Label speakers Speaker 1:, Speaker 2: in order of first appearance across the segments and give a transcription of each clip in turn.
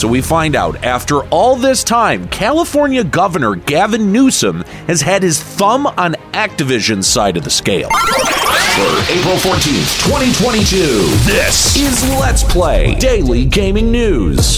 Speaker 1: So we find out after all this time, California Governor Gavin Newsom has had his thumb on Activision's side of the scale. For April 14th, 2022, this is Let's Play Daily Gaming News.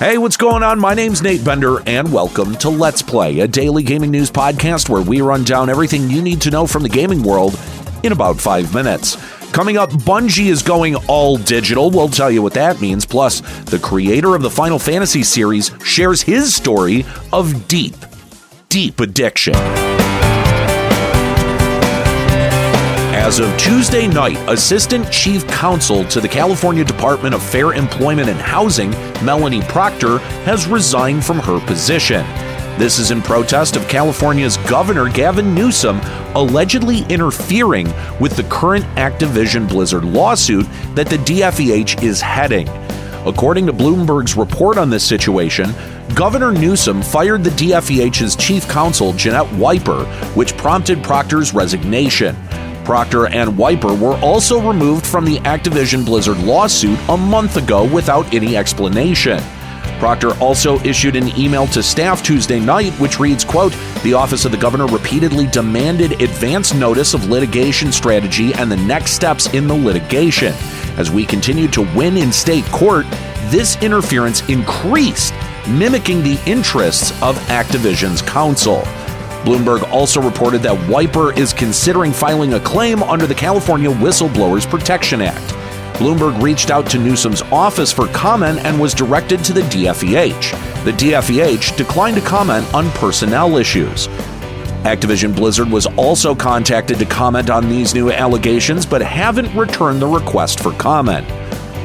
Speaker 1: Hey, what's going on? My name's Nate Bender, and welcome to Let's Play, a daily gaming news podcast where we run down everything you need to know from the gaming world in about five minutes. Coming up, Bungie is going all digital. We'll tell you what that means. Plus, the creator of the Final Fantasy series shares his story of deep, deep addiction. As of Tuesday night, Assistant Chief Counsel to the California Department of Fair Employment and Housing, Melanie Proctor, has resigned from her position. This is in protest of California's Governor Gavin Newsom allegedly interfering with the current Activision Blizzard lawsuit that the DFEH is heading. According to Bloomberg's report on this situation, Governor Newsom fired the DFEH's chief counsel, Janette Wipper, which prompted Proctor's resignation. Proctor and Wipper were also removed from the Activision Blizzard lawsuit a month ago without any explanation. Proctor also issued an email to staff Tuesday night which reads, quote, "The office of the governor repeatedly demanded advance notice of litigation strategy and the next steps in the litigation. As we continued to win in state court, this interference increased, mimicking the interests of Activision's counsel." Bloomberg also reported that Wipper is considering filing a claim under the California Whistleblowers Protection Act. Bloomberg reached out to Newsom's office for comment and was directed to the DFEH. The DFEH declined to comment on personnel issues. Activision Blizzard was also contacted to comment on these new allegations, but haven't returned the request for comment.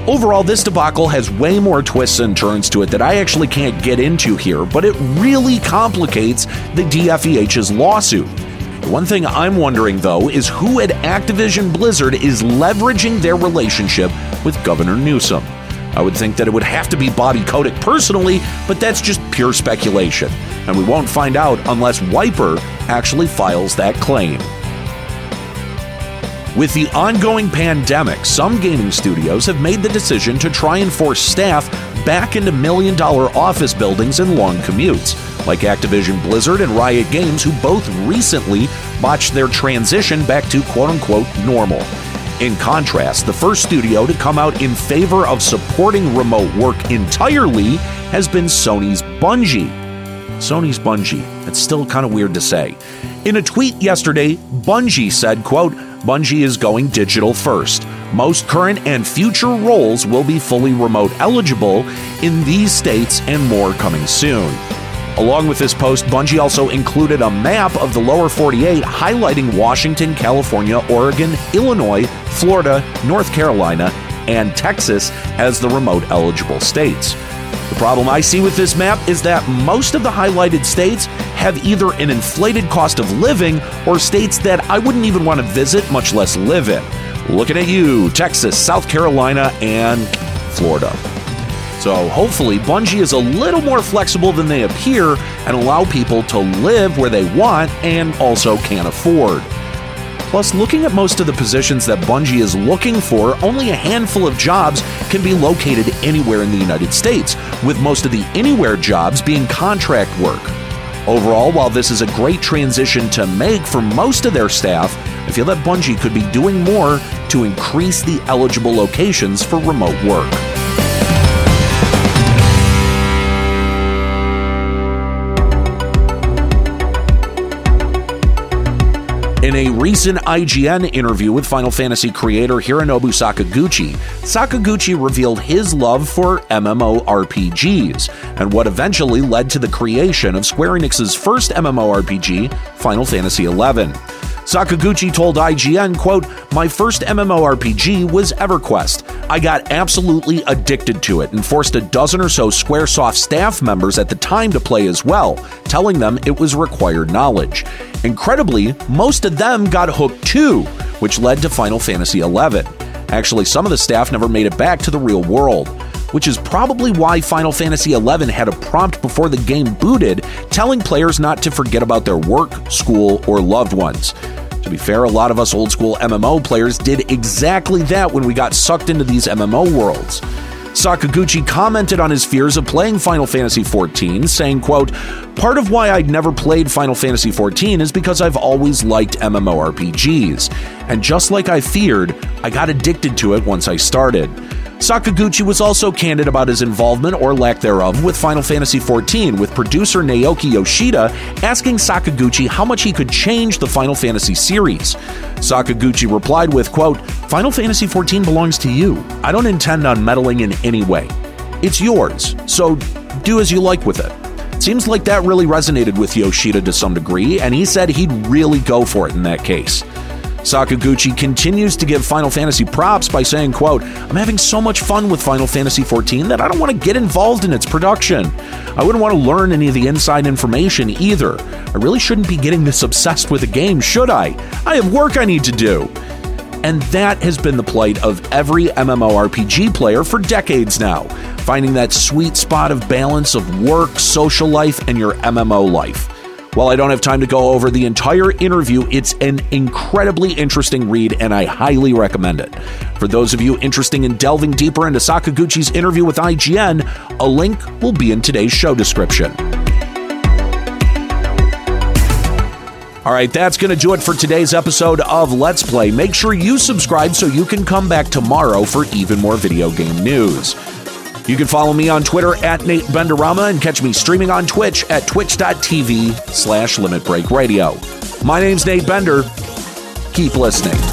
Speaker 1: Overall, this debacle has way more twists and turns to it that I actually can't get into here, but it really complicates the DFEH's lawsuit. One thing I'm wondering, though, is who at Activision Blizzard is leveraging their relationship with Governor Newsom. I would think that it would have to be Bobby Kotick personally, but that's just pure speculation. And we won't find out unless Wipper actually files that claim. With the ongoing pandemic, some gaming studios have made the decision to try and force staff back into million dollar office buildings and long commutes, like Activision Blizzard and Riot Games, who both recently botched their transition back to quote unquote normal. In contrast, the first studio to come out in favor of supporting remote work entirely has been Sony's Bungie. Sony's Bungie. It's still kind of weird to say. In a tweet yesterday, Bungie said, quote, Bungie is going digital first. Most current and future roles will be fully remote eligible in these states and more coming soon. Along with this post, Bungie also included a map of the lower 48 highlighting Washington, California, Oregon, Illinois, Florida, North Carolina, and Texas as the remote eligible states. The problem I see with this map is that most of the highlighted states have either an inflated cost of living or states that I wouldn't even want to visit, much less live in. Looking at you, Texas, South Carolina, and Florida. So hopefully, Bungie is a little more flexible than they appear and allow people to live where they want and also can afford. Plus, looking at most of the positions that Bungie is looking for, only a handful of jobs can be located anywhere in the United States, with most of the anywhere jobs being contract work. Overall, while this is a great transition to make for most of their staff, I feel that Bungie could be doing more to increase the eligible locations for remote work. In a recent IGN interview with Final Fantasy creator Hironobu Sakaguchi, Sakaguchi revealed his love for MMORPGs and what eventually led to the creation of Square Enix's first MMORPG, Final Fantasy XI. Sakaguchi told IGN, quote, My first MMORPG was EverQuest. I got absolutely addicted to it and forced a dozen or so Squaresoft staff members at the time to play as well, telling them it was required knowledge. Incredibly, most of them got hooked too, which led to Final Fantasy XI. Actually, some of the staff never made it back to the real world which is probably why Final Fantasy XI had a prompt before the game booted telling players not to forget about their work, school, or loved ones. To be fair, a lot of us old school MMO players did exactly that when we got sucked into these MMO worlds. Sakaguchi commented on his fears of playing Final Fantasy XIV, saying, quote, Part of why I'd never played Final Fantasy XIV is because I've always liked MMORPGs. And just like I feared, I got addicted to it once I started. Sakaguchi was also candid about his involvement or lack thereof with Final Fantasy XIV, with producer Naoki Yoshida asking Sakaguchi how much he could change the Final Fantasy series. Sakaguchi replied with, quote, Final Fantasy XIV belongs to you. I don't intend on meddling in any way. It's yours, so do as you like with it. Seems like that really resonated with Yoshida to some degree, and he said he'd really go for it in that case. Sakaguchi continues to give Final Fantasy props by saying, quote, I'm having so much fun with Final Fantasy XIV that I don't want to get involved in its production. I wouldn't want to learn any of the inside information either. I really shouldn't be getting this obsessed with a game, should I? I have work I need to do. And that has been the plight of every MMORPG player for decades now, finding that sweet spot of balance of work, social life, and your MMO life. While I don't have time to go over the entire interview, it's an incredibly interesting read and I highly recommend it. For those of you interested in delving deeper into Sakaguchi's interview with IGN, a link will be in today's show description. All right, that's going to do it for today's episode of Let's Play. Make sure you subscribe so you can come back tomorrow for even more video game news. You can follow me on Twitter at Nate Benderama and catch me streaming on Twitch at twitch.tv slash Limit Break Radio. My name's Nate Bender. Keep listening.